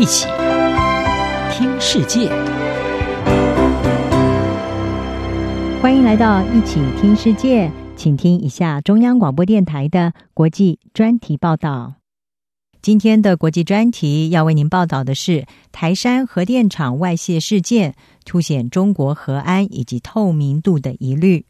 一起听世界，欢迎来到一起听世界，请听一下中央广播电台的国际专题报道。今天的国际专题要为您报道的是台山核电厂外泄事件，凸显中国核安以及透明度的疑虑。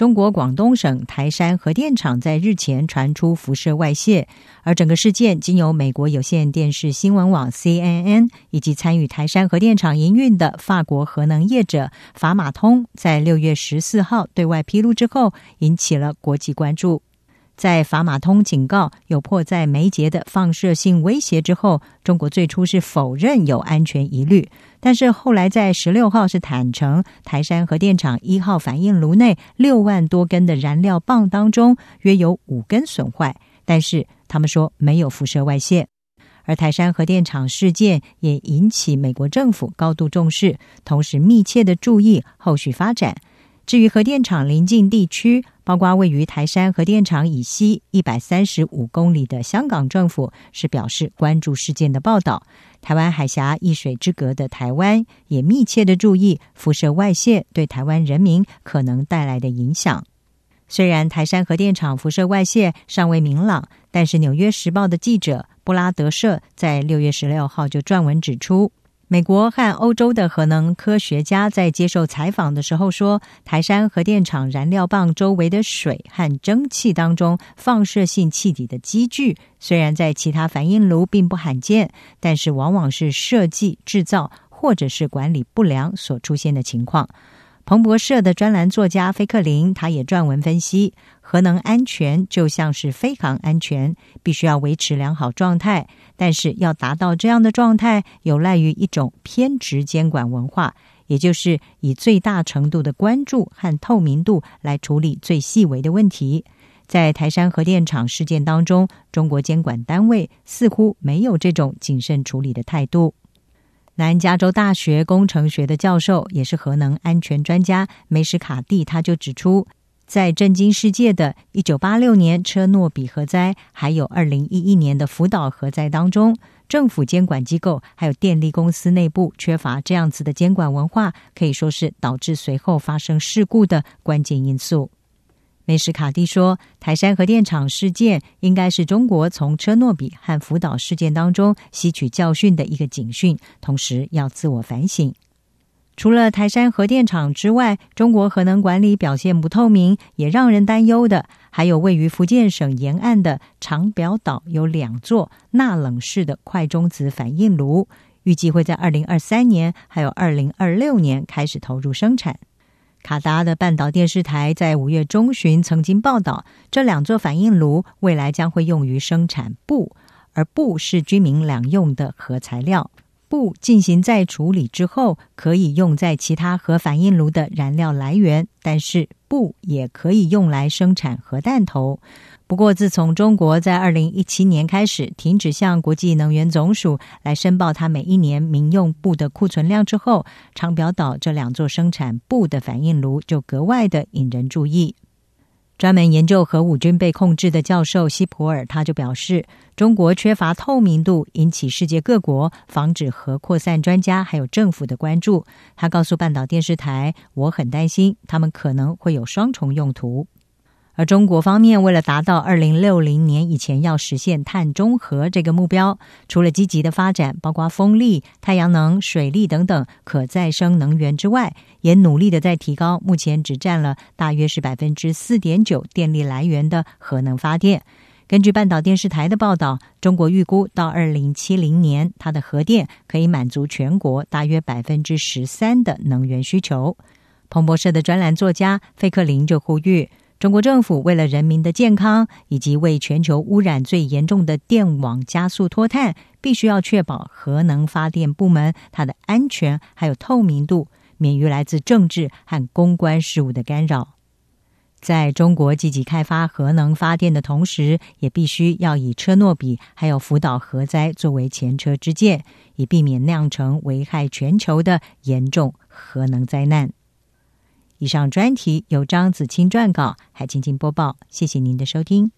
中国广东省台山核电厂在日前传出辐射外泄，而整个事件经由美国有线电视新闻网 CNN 以及参与台山核电厂营运的法国核能业者法马通在六月十四号对外披露之后，引起了国际关注。在法马通警告有迫在眉睫的放射性威胁之后，中国最初是否认有安全疑虑，但是后来在十六号是坦承，台山核电厂一号反应炉内六万多根的燃料棒当中约有五根损坏，但是他们说没有辐射外泄。而台山核电厂事件也引起美国政府高度重视，同时密切的注意后续发展。至于核电厂邻近地区，包括位于台山核电厂以西一百三十五公里的香港政府是表示关注事件的报道。台湾海峡一水之隔的台湾也密切的注意辐射外泄对台湾人民可能带来的影响。虽然台山核电厂辐射外泄尚未明朗，但是《纽约时报》的记者布拉德社在六月十六号就撰文指出。美国和欧洲的核能科学家在接受采访的时候说，台山核电厂燃料棒周围的水和蒸汽当中放射性气体的积聚，虽然在其他反应炉并不罕见，但是往往是设计、制造或者是管理不良所出现的情况。彭博社的专栏作家菲克林，他也撰文分析，核能安全就像是飞航安全，必须要维持良好状态。但是要达到这样的状态，有赖于一种偏执监管文化，也就是以最大程度的关注和透明度来处理最细微的问题。在台山核电厂事件当中，中国监管单位似乎没有这种谨慎处理的态度。南加州大学工程学的教授，也是核能安全专家梅什卡蒂，他就指出，在震惊世界的一九八六年车诺比核灾，还有二零一一年的福岛核灾当中，政府监管机构还有电力公司内部缺乏这样子的监管文化，可以说是导致随后发生事故的关键因素。梅什卡蒂说：“台山核电厂事件应该是中国从车诺比和福岛事件当中吸取教训的一个警讯，同时要自我反省。除了台山核电厂之外，中国核能管理表现不透明，也让人担忧的，还有位于福建省沿岸的长表岛有两座纳冷式的快中子反应炉，预计会在二零二三年还有二零二六年开始投入生产。”卡达的半岛电视台在五月中旬曾经报道，这两座反应炉未来将会用于生产布，而布是居民两用的核材料。鈽进行再处理之后，可以用在其他核反应炉的燃料来源，但是布也可以用来生产核弹头。不过，自从中国在二零一七年开始停止向国际能源总署来申报它每一年民用布的库存量之后，长表岛这两座生产布的反应炉就格外的引人注意。专门研究核武军备控制的教授希普尔他就表示，中国缺乏透明度，引起世界各国防止核扩散专家还有政府的关注。他告诉半岛电视台：“我很担心，他们可能会有双重用途。”而中国方面为了达到二零六零年以前要实现碳中和这个目标，除了积极的发展包括风力、太阳能、水力等等可再生能源之外，也努力的在提高目前只占了大约是百分之四点九电力来源的核能发电。根据半岛电视台的报道，中国预估到二零七零年，它的核电可以满足全国大约百分之十三的能源需求。彭博社的专栏作家费克林就呼吁。中国政府为了人民的健康，以及为全球污染最严重的电网加速脱碳，必须要确保核能发电部门它的安全还有透明度，免于来自政治和公关事务的干扰。在中国积极开发核能发电的同时，也必须要以车诺比还有福岛核灾作为前车之鉴，以避免酿成危害全球的严重核能灾难。以上专题由张子清撰稿，海青青播报。谢谢您的收听。